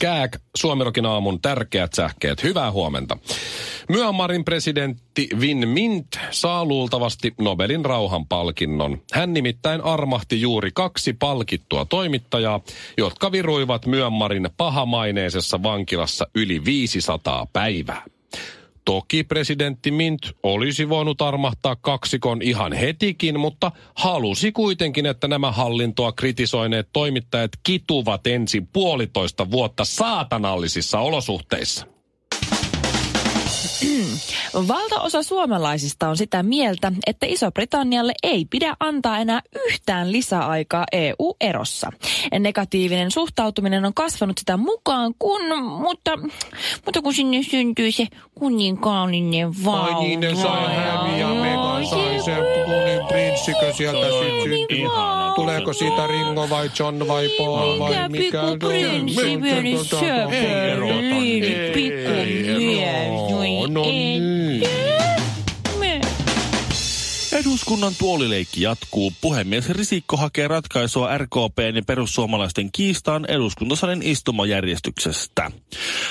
Kääk, Suomirokin aamun tärkeät sähkeet. Hyvää huomenta. Myanmarin presidentti Win Mint saa luultavasti Nobelin rauhanpalkinnon. Hän nimittäin armahti juuri kaksi palkittua toimittajaa, jotka viruivat Myanmarin pahamaineisessa vankilassa yli 500 päivää. Toki presidentti Mint olisi voinut armahtaa kaksikon ihan hetikin, mutta halusi kuitenkin, että nämä hallintoa kritisoineet toimittajat kituvat ensin puolitoista vuotta saatanallisissa olosuhteissa. Valtaosa suomalaisista on sitä mieltä, että Iso-Britannialle ei pidä antaa enää yhtään lisäaikaa EU-erossa. Negatiivinen suhtautuminen on kasvanut sitä mukaan, kun, mutta, mutta kun sinne syntyy se kuninkaallinen vauva. Ai niin, ne sai Häni ja Megan sai sen kunin prinssikö sieltä sitten syntyi. Tuleeko siitä Ringo vai John vai Paul vai Mikä mikä? pikku prinssi pikku mies. No niin. Eduskunnan tuolileikki jatkuu. Puhemies Risikko hakee ratkaisua RKPn ja perussuomalaisten kiistaan eduskuntasalin istumajärjestyksestä.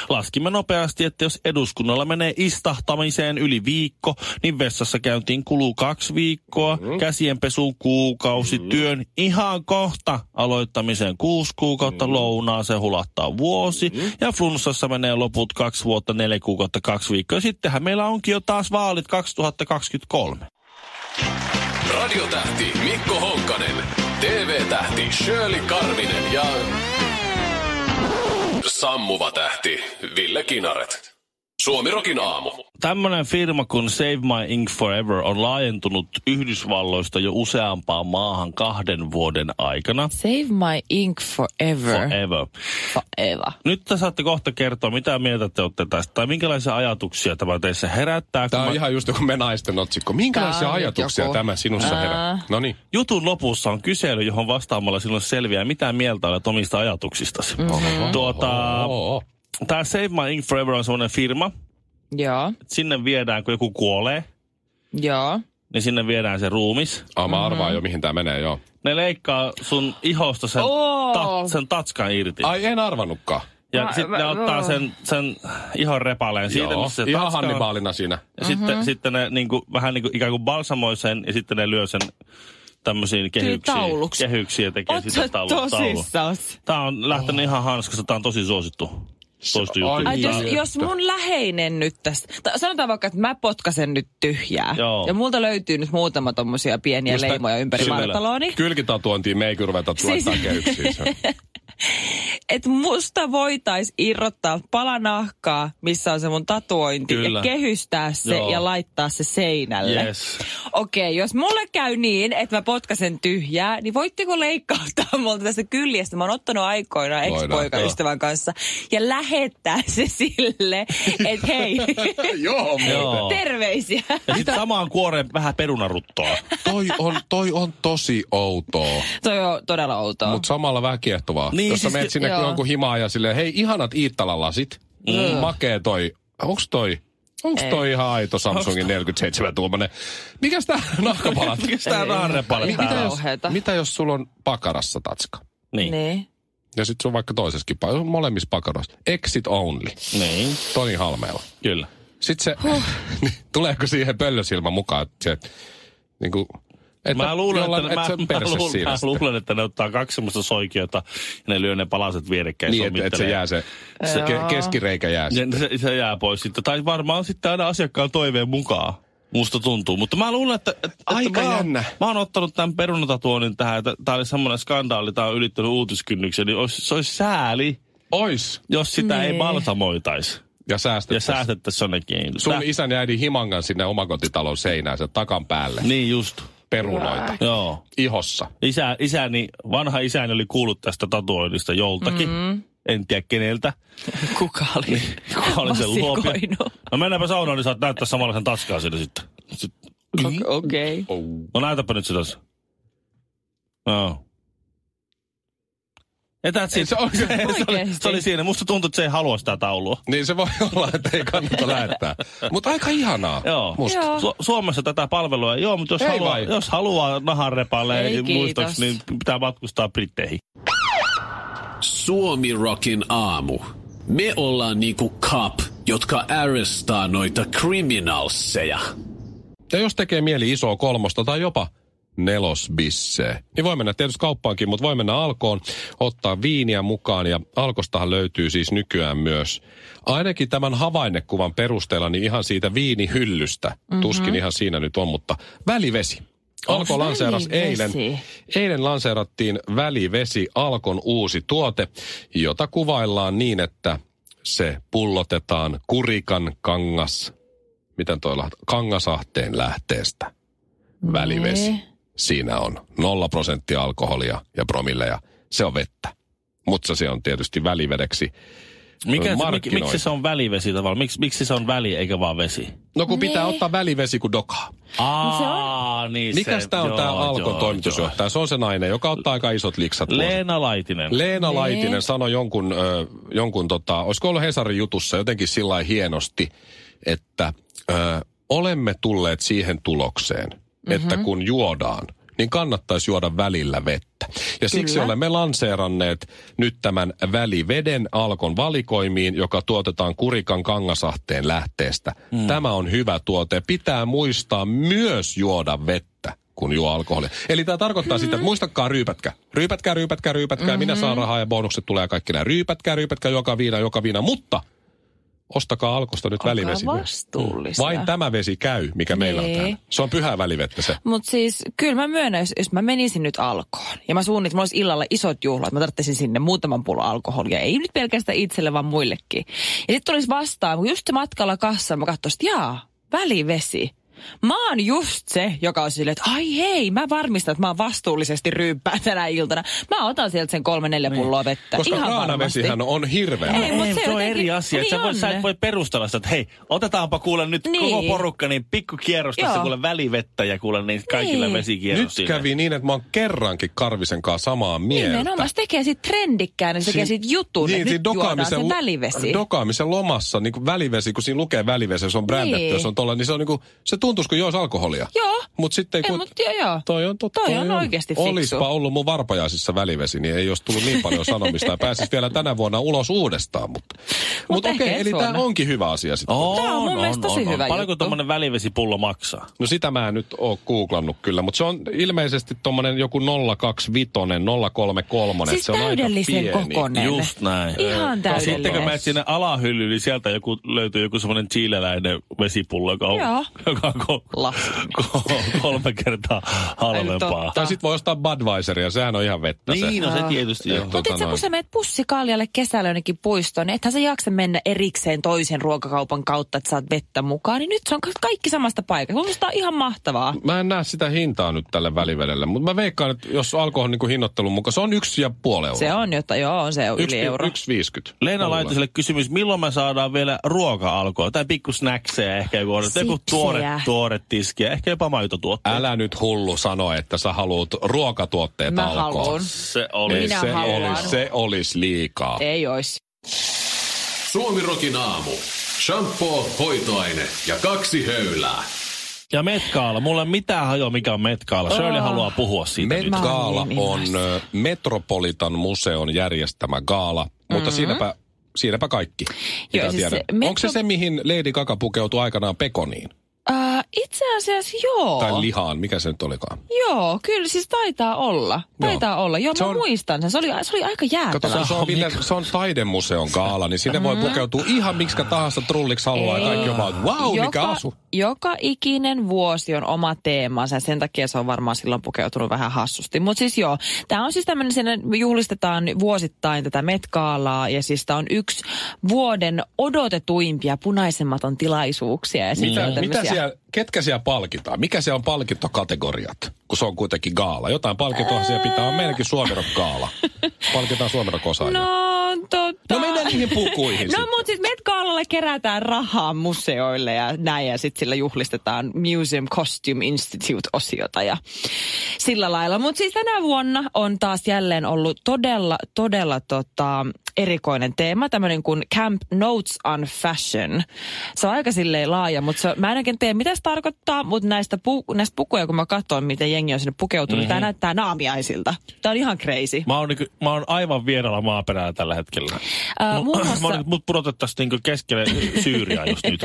Laskimme nopeasti, että jos eduskunnalla menee istahtamiseen yli viikko, niin vessassa käyntiin kuluu kaksi viikkoa, käsienpesuun kuukausi, työn ihan kohta aloittamiseen kuusi kuukautta, lounaaseen hulattaa vuosi, ja flunssassa menee loput kaksi vuotta, neljä kuukautta, kaksi viikkoa. Sittenhän meillä onkin jo taas vaalit 2023. Radiotähti Mikko Honkanen, TV-tähti Shirley Karvinen ja sammuva tähti Ville Kinaret. Suomirokin aamu. Tämmöinen firma kuin Save My Ink Forever on laajentunut Yhdysvalloista jo useampaan maahan kahden vuoden aikana. Save my ink forever. Forever. Forever. Nyt te saatte kohta kertoa, mitä mieltä te olette tästä, tai minkälaisia ajatuksia tämä teissä herättää. Tämä on mä- ihan just joku me naisten otsikko. Minkälaisia nyt ajatuksia joku. tämä sinussa Ää. herää? No niin. Jutun lopussa on kysely, johon vastaamalla sinulle selviää, mitä mieltä olet omista ajatuksistasi. Mm-hmm. Tuota, Oo. Tämä Save My Ink Forever on semmoinen firma, Joo, sinne viedään, kun joku kuolee, joo. niin sinne viedään se ruumis. Ah, mä arvaan jo, mihin tämä menee, joo. Ne leikkaa sun ihosta sen, Oo. ta, sen tatskan irti. Ai, en arvannutkaan. Ja sitten ne ottaa sen, sen ihon repaleen siitä, Joo, missä se ihan. Hannibaalina siinä. Ja sitten, sitten ne niinku, vähän niinku, ikään kuin balsamoi sen ja sitten ne lyö sen tämmöisiin kehyksiin, kehyksiin ja tekee Oot sitä sä taulu, taulu. tosissas? Tämä on lähtenyt ihan hanskasta, tämä on tosi suosittu. Suosittu juttu. Ai Ai, jos, Niin. jos mun läheinen nyt tästä, tai sanotaan vaikka, että mä potkasen nyt tyhjää. Joo. Ja multa löytyy nyt muutama tommosia pieniä Mistä- leimoja ympäri vartalooni. Kylkitatuointiin me ei kyllä ruveta Siis- laittaa kehyksiin. Että musta voitais irrottaa pala nahkaa, missä on se mun tatuointi, Kyllä. ja kehystää se Joo. ja laittaa se seinälle. Yes. Okei, jos mulle käy niin, että mä potkasen tyhjää, niin voitteko leikkauttaa multa tästä kyljestä? Mä oon ottanut aikoinaan ex-poikaystävän kanssa ja lähettää se sille, että hei, Joo, terveisiä. Ja sitten samaan kuoreen vähän perunaruttoa. Toi on, toi on tosi outoa, Toi on todella outoa. mutta samalla vähän kiehtovaa. Niin, Jos sä siis menet sinne joo. Jonkun himaan ja silleen, hei ihanat Iittalan lasit, mm. makee toi, onks toi, onks Ei. toi ihan aito Samsungin 47-tuumainen? Mikäs tää nahkapalat? Mikäs tää täällä mitä, jos, mitä jos sulla on pakarassa tatska? Niin. Niin. Ja sit sun vaikka toisessakin, pa- molemmissa pakaroissa. Exit only. Niin, Toni Halmeella. kyllä. Sitten se, niin, tuleeko siihen pöllösilmä mukaan, että se, niin kuin, että Mä luulen, jollain- että, että mä, mä, luulen, mä luulen, että ne ottaa kaksi semmoista soikiota ja ne lyö ne palaset vierekkäin. Niin, että, että se jää se, se ke, keskireikä jää se. Ja se, se jää pois sitten. Tai varmaan sitten aina asiakkaan toiveen mukaan. Musta tuntuu. Mutta mä luulen, että... että Aika että mä, oon- jännä. Mä oon ottanut tämän perunatatuonin tähän. että Tää oli semmoinen skandaali, tää on ylittänyt uutiskynnyksen. Niin olisi, se olisi sääli, Ois. jos sitä ei Niin. balsamoitaisi. Ja säästet. Ja säästettäisiin jonnekin. Sun Tää- isän ja äidin himangan sinne omakotitalon seinään sen takan päälle. Niin just. Perunoita Joo. ihossa. Isä, isäni, vanha isäni oli kuullut tästä tatuoinnista joltakin. Mm. En tiedä keneltä. Kuka oli? Kuka oli sen luopia. No mennäänpä saunaan, niin saat näyttää samalla sen taskaa sinne sitten. Sitten- Okei. Okay. No näytäpä nyt se tässä. Joo. Ja that's it. Se on- se, oli, se oli siinä. Musta tuntuu, että se ei halua sitä taulua. Niin se voi olla, että ei kannata lähettää. Mutta aika ihanaa. Joo. Musta. Joo. Su- Suomessa tätä palvelua, joo, mutta jos, Ei haluaa, vai? jos haluaa nahanrepalle Ei, muistoksi, niin pitää matkustaa Britteihin. Suomi Rockin aamu. Me ollaan niinku cop, jotka arrestaa noita criminalseja. Ja jos tekee mieli isoa kolmosta tai jopa nelosbisseä, niin voi mennä tietysti kauppaankin, mutta voi mennä Alkoon, ottaa viiniä mukaan ja Alkostahan löytyy siis nykyään myös ainakin tämän havainnekuvan perusteella niin ihan siitä viinihyllystä, mm-hmm. tuskin ihan siinä nyt on, mutta välivesi. Alko lanseeras eilen, eilen lanseerattiin välivesi Alkon uusi tuote, jota kuvaillaan niin, että se pullotetaan kurikan kangas, miten toi kangasahteen lähteestä välivesi. Nee. Siinä on nolla prosenttia alkoholia ja promilleja. Se on vettä. Mutta se on tietysti välivedeksi Mikä mik, miksi se on välivesi tavallaan? Miksi, miksi se on väli eikä vaan vesi? No kun pitää Nee. ottaa välivesi kuin dokaa. Aa, niin Mikäs se, tää on joo, tää Alkon joo, toimitusjohtaja? Se on se nainen, joka ottaa aika isot liksat. joo. Leena Laitinen. Leena Nee. Laitinen sanoi jonkun, ö, jonkun tota, olisiko ollut Hesarin jutussa jotenkin sillä hienosti, että ö, olemme tulleet siihen tulokseen, mm-hmm. että kun juodaan, niin kannattaisi juoda välillä vettä. Ja siksi Kyllä. olemme lanseeranneet nyt tämän väliveden Alkon valikoimiin, joka tuotetaan Kurikan kangasahteen lähteestä. Mm. Tämä on hyvä tuote. Pitää muistaa myös juoda vettä kun juo alkoholia. Eli tämä tarkoittaa sitä, että muistakaa ryypätkä. Ryypätkää, ryypätkää, ryypätkää. Mm-hmm. Minä saan rahaa ja bonukset tulee kaikki nämä. Ryypätkää, ryypätkää, joka viina, joka viina. Mutta ostakaa alkosta nyt Olkaa välivesi. myös. vastuullisia. Vain tämä vesi käy, mikä meillä on Niin. täällä. Se on pyhää välivettä se. Mutta siis kyllä mä myönnän, jos, jos mä menisin nyt alkoon ja mä suunnit, mulla olisi illalla isot juhlat, mä tarvitsisin sinne muutaman pullon alkoholia. Ei nyt pelkästään itselle, vaan muillekin. Ja sitten tulisi vastaan, kun just se matkalla kassaan, mä katsoisin, että jaa, välivesi. Mä oon just se, joka on silleen, että ai hei, mä varmistan, että mä oon vastuullisesti ryyppää tänä iltana. Mä otan sieltä sen kolme neljä pulloa vettä. Koska Ihan kraanavesihän on hirveä. Ei, Ei, mut se, se se on jotenkin- eri asia. niin Sä, voi, on. sä et voi perustella sitä, että hei, otetaanpa kuule nyt Niin. koko porukka, niin pikku kierros tässä Joo. kuule välivettä ja kuule niin kaikille Niin. vesikierros Nyt sinne. kävi niin, että mä oon kerrankin Karvisen kanssa samaa mieltä. Nimenomaan se tekee siitä trendikkään, niin se tekee siitä jutun, niin, että nyt juodaan se välivesi. Dokaamisen lomassa, niin kuin välivesi, kun siinä lukee välivesi, se on brändätty, Niin. jos on tolla, niin se on niin kuin, se tuntuisi kuin joisi alkoholia. Joo. Mutta sitten Ei, kun... mut joo, joo. Toi on totta. Toi on oikeesti fiksu. Olispa ollut mun varpajaisissa välivesi, niin ei olisi tullut niin paljon sanomista. Ja pääsis vielä tänä vuonna ulos uudestaan. Mutta mut, mut okei, ensi eli tämä onkin hyvä asia sitten. Tää on mun mielestä tosi hyvä Paljonko juttu. tuommoinen välivesipullo maksaa? No sitä mä en nyt oo googlannut kyllä, mutta se on ilmeisesti tommonen joku 025, 033. Siis se on aika täydellisen pieni. kokonen. Just näin. Ihan Ja täydellinen. sitten kun menet sinne alahyllyyn, niin sieltä joku, löytyy joku semmoinen chileläinen vesipullo, joka on, Joo. joka on ko, Lasku. ko, kolme kertaa halvempaa. totta. Tai sit voi ostaa Budweiseria, sehän on ihan vettä se. Niin, no se tietysti Mutta sä, noin. kun sä menet pussikaljalle kesällä jonnekin puistoon, niin ethän sä jaksa mennä erikseen toisen ruokakaupan kautta, että saat vettä mukaan. Niin nyt se on kaikki samasta paikasta. Mun on ihan mahtavaa. Mä en näe sitä hintaa nyt tälle välivedelle, mutta mä veikkaan, että jos alkoholin niin hinnoittelun mukaan, se on yksi ja puoli euroa. Se on, jotta joo, on se yli Yksi, euro. yksi viisikymmentä. Leena Mulla. laittoi sille kysymys, milloin me saadaan vielä ruoka alkoa? Tai pikku snackseja, ehkä joku, joku tuore, tuore tiskiä, ehkä jopa maitotuotteita. Älä nyt hullu sano, että sä haluat ruokatuotteet Mä alkoon. haluun. Se oli. Ei, Minä se, haluan. olisi, se olisi liikaa. Ei ois. Suomi Rockin aamu. Shampoo, hoitoaine ja kaksi höylää. Ja Metkaala, mulla ei mitään hajoa mikä on Metkaala. Shirley haluaa puhua siitä nyt. Met Gaala Mä oon on ö, Metropolitan museon järjestämä gaala, mutta siinäpä, siinäpä kaikki. mitä Joo, siis se. Metro- Onko se se, mihin Lady Gaga pukeutui aikanaan pekoniin? Äh, itse asiassa joo. Tai lihaan, mikä se nyt olikaan? Joo, kyllä siis taitaa olla. Taitaa olla. Joo, Se mä on- muistan sen. Se oli, se oli aika Kato, jäätävä. kun se on, Ville, se on taidemuseon gaala, niin sinne voi pukeutua ihan miksi tahansa trulliksi haluaa. Ja Ei. kaikki on vaan, wow, mikä asu. joka ikinen vuosi on oma teemansa ja sen takia se on varmaan silloin pukeutunut vähän hassusti. Mutta siis joo, tämä on siis tämmöinen, siinä juhlistetaan vuosittain tätä Met-gaalaa ja siis tämä on yksi vuoden odotetuimpia punaisemmaton tilaisuuksia. Ja sit Mitä, on mitä, tämmöisiä- siellä, ketkä siellä palkitaan? Mikä se on palkintokategoriat? Kun se on kuitenkin gaala. Jotain palkintoa siellä pitää olla meilläkin Suomirok gaala. Palkitaan Suomirok osaajia. No, totta. no mennään niihin pukuihin No mutta sitten Met Galalle kerätään rahaa museoille ja näin ja sitten sillä juhlistetaan Museum Costume Institute-osiota ja sillä lailla. Mutta siis tänä vuonna on taas jälleen ollut todella, todella tota, erikoinen teema, tämmöinen kuin Camp Notes on Fashion. Se on aika silleen laaja, mutta se, mä en oikein tiedä mitä se tarkoittaa, mutta näistä, pu, näistä pukuja kun mä katson, miten jengi on sinne pukeutunut, mm-hmm. tämä näyttää naamiaisilta. Tämä on ihan crazy. Mä oon, niinku, mä oon aivan vieralla maaperällä tällä hetkellä. Ää, muun Mä muassa- oon, mut pudotettaisiin niinku keskelle Syyriaa just nyt.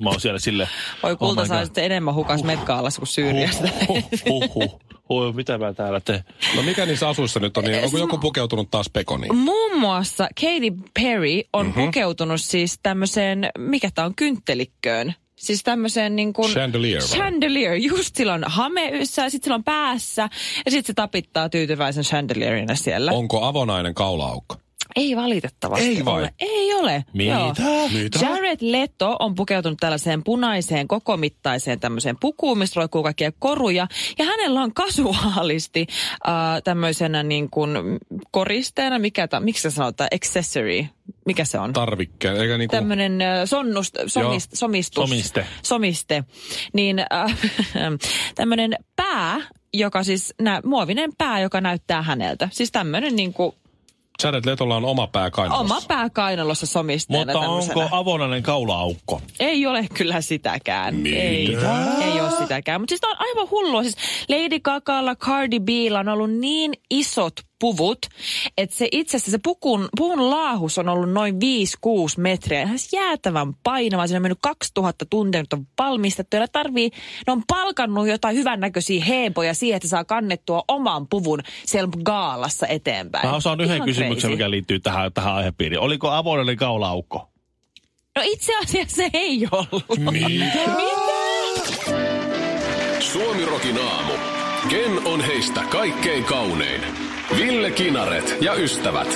Mä oon siellä sille... Voi kulta oh saa sitten enemmän hukas uh. Metkaalassa kuin Syyriasta. Huh, huh, huh. Oi, mitä mä täällä teen? No mikä niissä asuissa nyt on? Niin onko joku pukeutunut taas pekoniin? Muun muassa Katy Perry on mm-hmm. pukeutunut siis tämmöiseen, mikä tämä on, kynttelikköön. Siis tämmöiseen niin kuin... Chandelier vai? Chandelier. Just sillä on hameyssä, sitten sillä on päässä ja sitten se tapittaa tyytyväisen chandelierina siellä. Onko avonainen kaulaaukko? Ei valitettavasti Ei vai? ole. Ei ole. Mitä? Joo. Mitä? Jared Leto on pukeutunut tällaiseen punaiseen kokomittaiseen tämmöiseen pukuun, mistä roikkuu kaikkia koruja. Ja hänellä on kasuaalisti äh, tämmöisenä niin kuin koristeena, mikä ta, miksi se sanotaan, accessory, mikä se on? Tarvikkeen, eikä niinku... Tämmöinen sonnust, somist, somistus. Somiste. Somiste. Niin äh, tämmöinen pää, joka siis, nä, muovinen pää, joka näyttää häneltä. Siis tämmöinen niin kuin Jared Letolla on oma pää kainalossa. Oma pää kainalossa somisteena Mutta tämmöisenä. onko avonainen kaulaaukko? Ei ole kyllä sitäkään. Mitä? Ei, ei ole sitäkään. Mutta siis on aivan hullua. Siis Lady Gagalla, Cardi Billa on ollut niin isot puvut, että se itse asiassa se pukun, puvun laahus on ollut noin 5-6 metriä. Ihan jäätävän painava. Siinä on mennyt 2000 tuntia, nyt on valmistettu. Ja tarvii, ne on palkannut jotain hyvännäköisiä heepoja siihen, että saa kannettua oman puvun siellä gaalassa eteenpäin. Mä osaan yhden Ihan kysymyksen, crazy. mikä liittyy tähän, tähän aihepiiriin. Oliko avonainen kaulaaukko? No itse asiassa se ei ollut. Suomirokin aamu. Ken on heistä kaikkein kaunein? Ville Kinaret ja ystävät.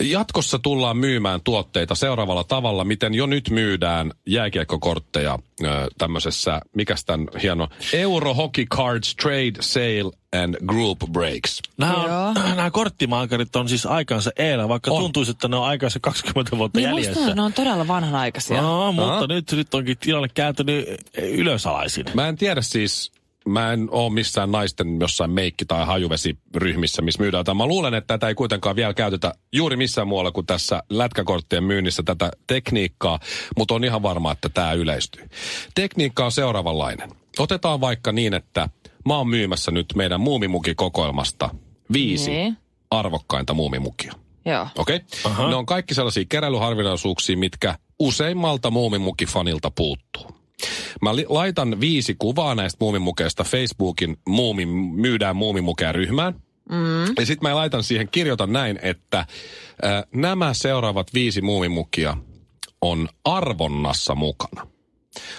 Jatkossa tullaan myymään tuotteita seuraavalla tavalla, miten jo nyt myydään jääkiekkokortteja ö, tämmöisessä, mikäs tämän hieno, Euro Hockey Cards Trade Sale and Group Breaks. Nämä, on, nämä korttimaakarit on siis aikansa eellä, vaikka On. tuntuisi, että ne on aikansa 20 vuotta Niin jäljessä. musta ne on todella vanhanaikaisia. No, mutta nyt, nyt onkin tilanne kääntynyt ylösalaisin. Mä en tiedä siis, mä en ole missään naisten jossain meikki- tai hajuvesiryhmissä, missä myydään tätä. Mä luulen, että tätä ei kuitenkaan vielä käytetä juuri missään muualla kuin tässä lätkäkorttien myynnissä tätä tekniikkaa, mutta on ihan varma, että tämä yleistyy. Tekniikka on seuraavanlainen. Otetaan vaikka niin, että mä oon myymässä nyt meidän muumimukikokoelmasta viisi Niin. arvokkainta muumimukia. Joo. Okei? Okay? Ne on kaikki sellaisia keräilyharvinaisuuksia, mitkä useimmalta muumimukifanilta puuttuu. Mä laitan viisi kuvaa näistä muumimukeista Facebookin muumin, myydään muumimukeja ryhmään. Mm. Ja sitten mä laitan siihen, kirjoitan näin, että äh, nämä seuraavat viisi muumimukia on arvonnassa mukana.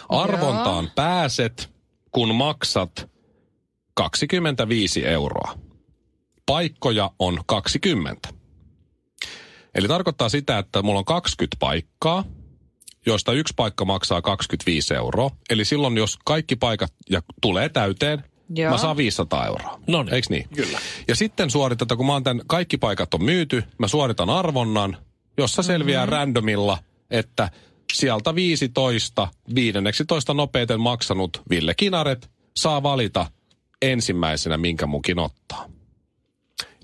Arvontaan pääset, kun maksat 25 euroa. Paikkoja on 20. Eli tarkoittaa sitä, että mulla on 20 paikkaa, joista yksi paikka maksaa 25 euroa. Eli silloin, jos kaikki paikat ja tulee täyteen, Joo. mä saan 500 euroa. Noniin. Eiks niin? Kyllä. Ja sitten suoritetaan, kun mä oon tämän, kaikki paikat on myyty, mä suoritan arvonnan, jossa selviää mm-hmm. randomilla, että sieltä 15, 15 nopeiten maksanut Ville Kinaret saa valita ensimmäisenä, minkä mukin ottaa.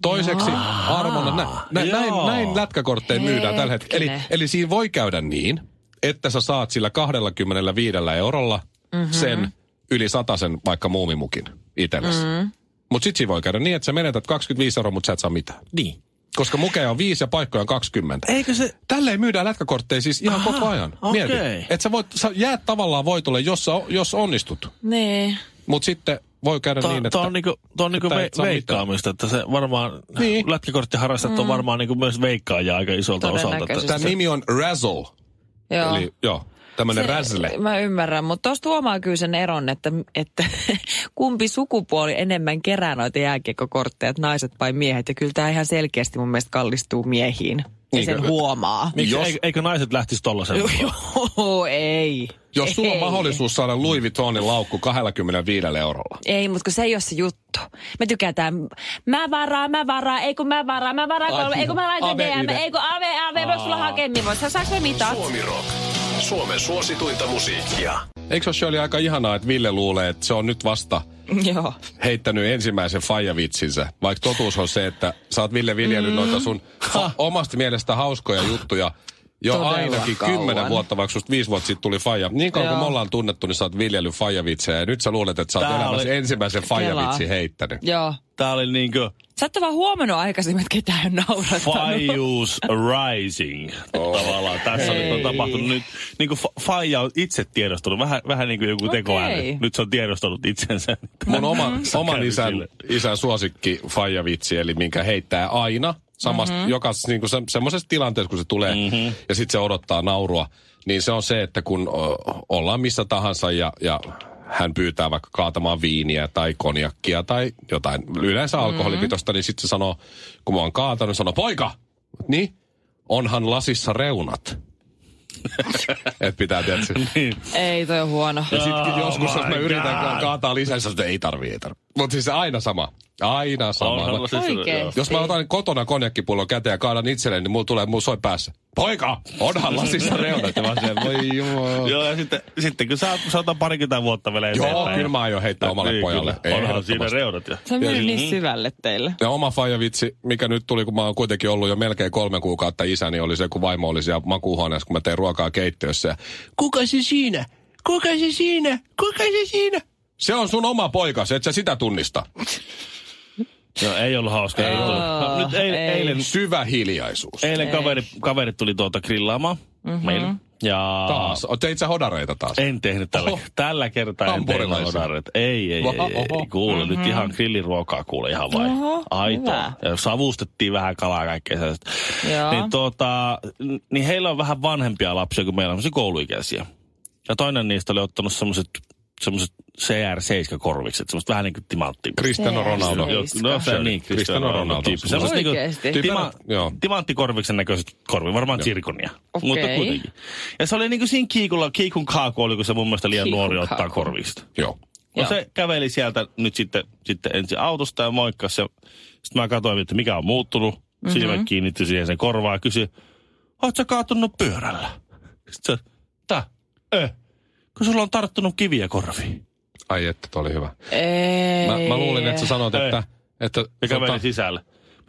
Toiseksi arvonnan, nä, nä, näin, näin lätkäkortteja myydään tällä hetkellä. Eli, eli siinä voi käydä niin, että sä saat sillä 25 eurolla mm-hmm. sen yli sen vaikka muumimukin itsellesi. Mm-hmm. Mutta siinä voi käydä niin, että sä menetät 25 euroa, mutta sä et saa mitään. Niin. Koska mukeja on viisi ja paikkoja on 20. Eikö se... Tälleen myydään lätkäkortteja siis ihan Aha, koko ajan. Mieti. Että sä, voit, sä jäät tavallaan voitolle, jos, sä, jos onnistut. Niin. Mutta sitten voi käydä Tuo, niin, että... tuo on niinku, tuo on niinku ve, veikkaamista, että se varmaan, Niin. lätkäkorttiharrastajat mm. on varmaan niinku myös veikkaajia aika isolta osalta. Tämä nimi on Razzle. Joo. Eli joo, tämmöinen razzle. Mä ymmärrän, mutta tuosta huomaa kyllä sen eron, että, että kumpi sukupuoli enemmän kerää noita jääkiekkokortteja, naiset vai miehet. Ja kyllä tämä ihan selkeästi mun mielestä kallistuu miehiin. Ja sen huomaa. Miksi, Jos- eikö, eikö naiset lähtisi tollasen? Joo, ei. Jos sulla on mahdollisuus saada Louis Vuittonin laukku 25 eurolla. Ei, mutta kun se ei ole se juttu. Me tykätään, mä varaan, mä varaan, ei kun mä varaan, mä varaan ei kun mä laitan Ave DM, ei kun ave, ave, voisi sulla hakea, niin voisi. Saanko me mitat? Suomi Rock. Suomen suosituinta musiikkia. Eikö se ole aika ihanaa, että Ville luulee, että se on nyt vasta Joo. heittänyt ensimmäisen faijavitsinsä, vaikka totuus on se, että sä oot Ville viljellyt mm. noita sun ha- omasta mielestä hauskoja juttuja jo Todella ainakin kymmenen vuotta, vaikka susta viisi vuotta sitten tuli faija. Niin kauan kuin Joo. me ollaan tunnettu, niin sä oot viljellyt faijavitsejä ja nyt sä luulet, että sä oot Tää elämässä oli- ensimmäisen faijavitsin Kelaa. heittänyt. Joo. Tää oli niinkö Sä et vaan huomannut aikaisemmin, että ketään on naurattanut. Faijuus Rising tavallaan. Tässä Ei. on tapahtunut nyt. Niin kuin Faija on itse tiedostanut, vähän, vähän niin kuin joku Okei. tekoäly. Nyt se on tiedostanut itsensä. Mun oma, oman isän, isän suosikki faijavitsi, eli minkä heittää aina samasta, Mhm. mm-hmm. jokaisessa niin se, semmoisessa tilanteessa, kun se tulee mm-hmm. ja sitten se odottaa naurua, niin se on se, että kun o, ollaan missä tahansa ja, ja hän pyytää vaikka kaatamaan viiniä tai konjakkia tai jotain yleensä alkoholipitoista, niin sitten se sanoo, kun mä oon kaatanut, sanoo, poika, niin, onhan lasissa reunat. Et pitää tietysti. Ei, toi on huono. Ja sitten joskus, jos mä yritän God. kaataa lisää, niin että ei tarvii, ei tarvii. Mutta siis aina sama. Aina sama. Onhan Mä- Oikeesti. Jos mä otan kotona konjakkipullon käteen ja kaadan itselleni, niin mulla tulee, mulla soi päässä. Poika, onhan lasissa reunat. Ja mä oon siellä, voi jumala. Joo, ja sitten, sitten kun sä sä oot parikymmentä vuotta vielä Joo, eteenpäin. kyllä mä aion heittää omalle Niin, pojalle. kyllä. Onhan siinä Ehdottomasti. reunat. Ja. Se meni Ja- niin syvälle teille. Ja oma faijavitsi, mikä nyt tuli, kun mä oon kuitenkin ollut jo melkein kolme kuukautta isäni, oli se, kun vaimo oli siellä makuuhuoneessa, kun mä tein ruokaa keittiössä. Ja, Kuka se siinä? Kuka se siinä? Kuka se siinä? Se on sun oma poikas, et sä sitä tunnista. Joo, ei ollut hauska. Ei ollut. No, nyt eil, ei. eilen, Syvä hiljaisuus. eilen kaveri, kaverit tuli tuota grillaamaan mm-hmm. meille. Ja Taas. O, Teit sä hodareita taas? En tehnyt tällä, Oho. tällä kertaa. En tehnyt Hampurilaisia. odareita. Ei, ei, ei, Oho, ei, oho. ei. Kuule, nyt ihan grilliruokaa kuule ihan vai. Oho, Aito. hyvä. Ja savustettiin vähän kalaa kaikkea sellaista. Joo. Niin, tuota, n- niin heillä on vähän vanhempia lapsia kuin meillä on semmoisia kouluikäisiä. Ja toinen niistä oli ottanut semmoiset semmoiset CR7-korvikset, semmoiset vähän niin kuin timanttia. Cristiano Ronaldo. CR7. Joo, no se niin, Cristiano Ronaldo. tyyppi. Semmoiset niinku Oikeesti? tima, timanttikorviksen näköiset korvi, varmaan tsirkonia. Okei. Mutta kuitenkin. Ja se oli niinku siinä kiikulla, kiikun kaaku oli, kun se mun mielestä liian Kiikun nuori ottaa kaaku. korvista. Joo. No Joo. se käveli sieltä nyt sitten, sitten ensin autosta ja moikkasi. Ja sitten mä katsoin, että mikä on muuttunut. Mm-hmm. Silmät kiinnittyi siihen sen korvaan ja kysyi, oot sä kaatunut pyörällä? Sitten se, tää, eh, kun sulla on tarttunut kiviä korviin. Ai että, toi oli hyvä. Ei. Mä, mä luulin, että sä sanot, Ei. että... että Ja käveli tota, sisälle.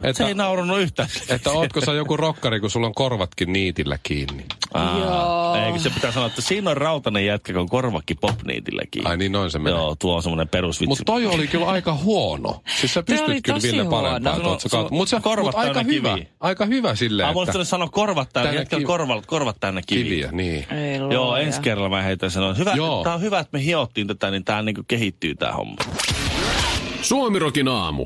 Että, Se ei naurannut yhtään. että ootko sä joku rokkari, kun sulla on korvatkin niitillä kiinni. Joo. Eikö se pitää sanoa, että siinä on rautainen jätkä, kun on korvakki popniitilläkin. Ai niin, noin se menee. Joo, tuo on semmoinen perusvitsi. Mutta toi oli kyllä aika huono. Siis sä pystyt kyllä Ville huono. parempaan. Sulla on Mutta se korvat mut aika täynnä hyvä. kiviä. Aika hyvä silleen, Mä voisin että sanoa korvat täynnä, jätkällä kiv- korvat, korvat täynnä kiviä. kiviä, niin. Ei Joo, ensi kerralla mä heitän sanoa. Hyvä, Joo. tää on hyvä, että me hiottiin tätä, niin tää niinku kehittyy tää homma. Suomirokin aamu.